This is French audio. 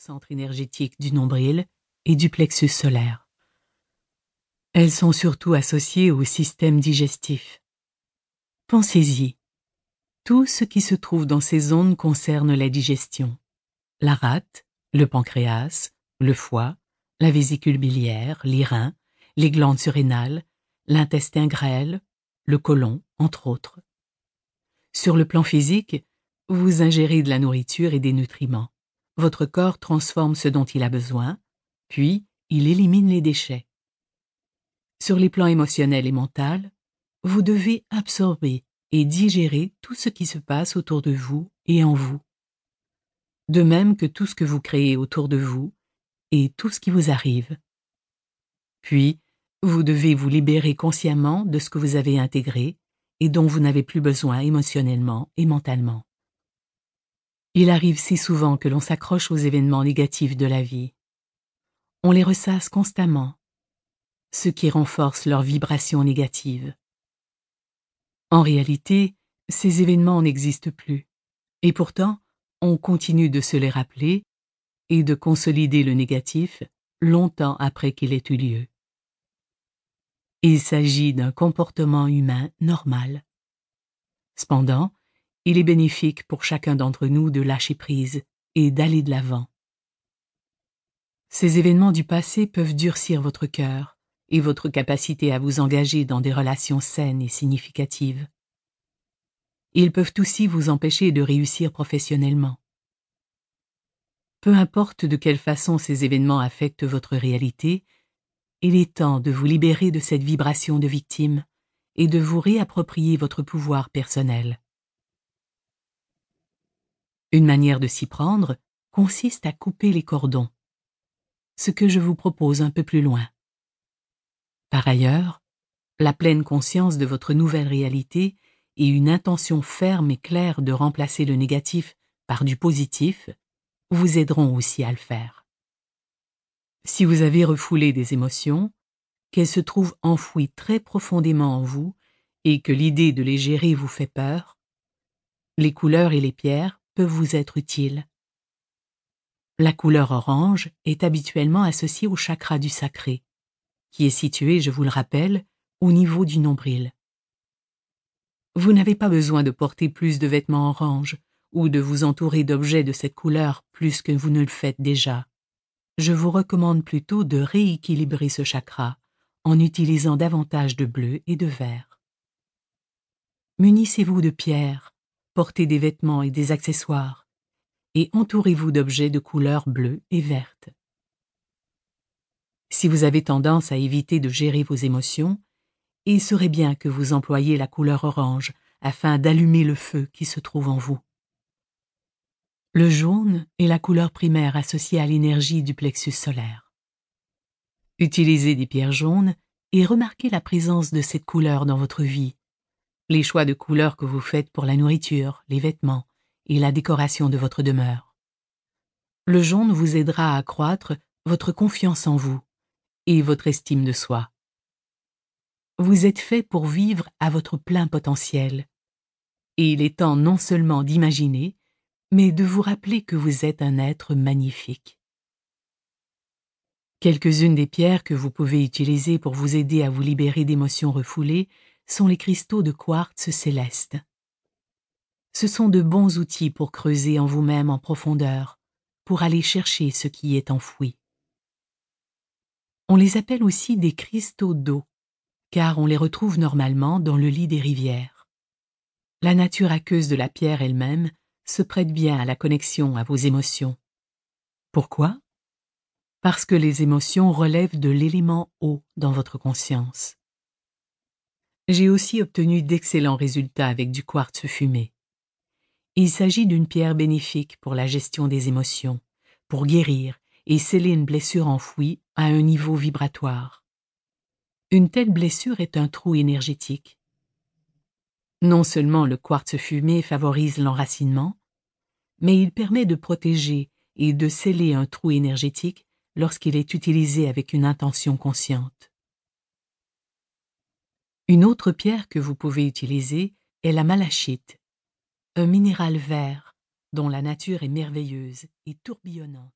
centre énergétique du nombril et du plexus solaire. Elles sont surtout associées au système digestif. Pensez-y. Tout ce qui se trouve dans ces zones concerne la digestion. La rate, le pancréas, le foie, la vésicule biliaire, les les glandes surrénales, l'intestin grêle, le côlon, entre autres. Sur le plan physique, vous ingérez de la nourriture et des nutriments. Votre corps transforme ce dont il a besoin, puis il élimine les déchets. Sur les plans émotionnel et mental, vous devez absorber et digérer tout ce qui se passe autour de vous et en vous. De même que tout ce que vous créez autour de vous et tout ce qui vous arrive. Puis, vous devez vous libérer consciemment de ce que vous avez intégré et dont vous n'avez plus besoin émotionnellement et mentalement. Il arrive si souvent que l'on s'accroche aux événements négatifs de la vie. On les ressasse constamment, ce qui renforce leur vibration négative. En réalité, ces événements n'existent plus, et pourtant, on continue de se les rappeler et de consolider le négatif longtemps après qu'il ait eu lieu. Il s'agit d'un comportement humain normal. Cependant, il est bénéfique pour chacun d'entre nous de lâcher prise et d'aller de l'avant. Ces événements du passé peuvent durcir votre cœur et votre capacité à vous engager dans des relations saines et significatives. Ils peuvent aussi vous empêcher de réussir professionnellement. Peu importe de quelle façon ces événements affectent votre réalité, il est temps de vous libérer de cette vibration de victime et de vous réapproprier votre pouvoir personnel. Une manière de s'y prendre consiste à couper les cordons, ce que je vous propose un peu plus loin. Par ailleurs, la pleine conscience de votre nouvelle réalité et une intention ferme et claire de remplacer le négatif par du positif vous aideront aussi à le faire. Si vous avez refoulé des émotions, qu'elles se trouvent enfouies très profondément en vous et que l'idée de les gérer vous fait peur, les couleurs et les pierres peuvent vous être utiles. La couleur orange est habituellement associée au chakra du sacré, qui est situé, je vous le rappelle, au niveau du nombril. Vous n'avez pas besoin de porter plus de vêtements orange ou de vous entourer d'objets de cette couleur plus que vous ne le faites déjà je vous recommande plutôt de rééquilibrer ce chakra en utilisant davantage de bleu et de vert. Munissez-vous de pierres, portez des vêtements et des accessoires, et entourez-vous d'objets de couleur bleue et verte. Si vous avez tendance à éviter de gérer vos émotions, il serait bien que vous employiez la couleur orange afin d'allumer le feu qui se trouve en vous. Le jaune est la couleur primaire associée à l'énergie du plexus solaire. Utilisez des pierres jaunes et remarquez la présence de cette couleur dans votre vie, les choix de couleurs que vous faites pour la nourriture, les vêtements et la décoration de votre demeure. Le jaune vous aidera à accroître votre confiance en vous et votre estime de soi. Vous êtes fait pour vivre à votre plein potentiel, et il est temps non seulement d'imaginer, mais de vous rappeler que vous êtes un être magnifique. Quelques-unes des pierres que vous pouvez utiliser pour vous aider à vous libérer d'émotions refoulées sont les cristaux de quartz céleste. Ce sont de bons outils pour creuser en vous-même en profondeur, pour aller chercher ce qui est enfoui. On les appelle aussi des cristaux d'eau, car on les retrouve normalement dans le lit des rivières. La nature aqueuse de la pierre elle-même se prête bien à la connexion à vos émotions. Pourquoi? Parce que les émotions relèvent de l'élément eau dans votre conscience. J'ai aussi obtenu d'excellents résultats avec du quartz fumé. Il s'agit d'une pierre bénéfique pour la gestion des émotions, pour guérir et sceller une blessure enfouie à un niveau vibratoire. Une telle blessure est un trou énergétique. Non seulement le quartz fumé favorise l'enracinement, mais il permet de protéger et de sceller un trou énergétique lorsqu'il est utilisé avec une intention consciente. Une autre pierre que vous pouvez utiliser est la malachite, un minéral vert dont la nature est merveilleuse et tourbillonnante.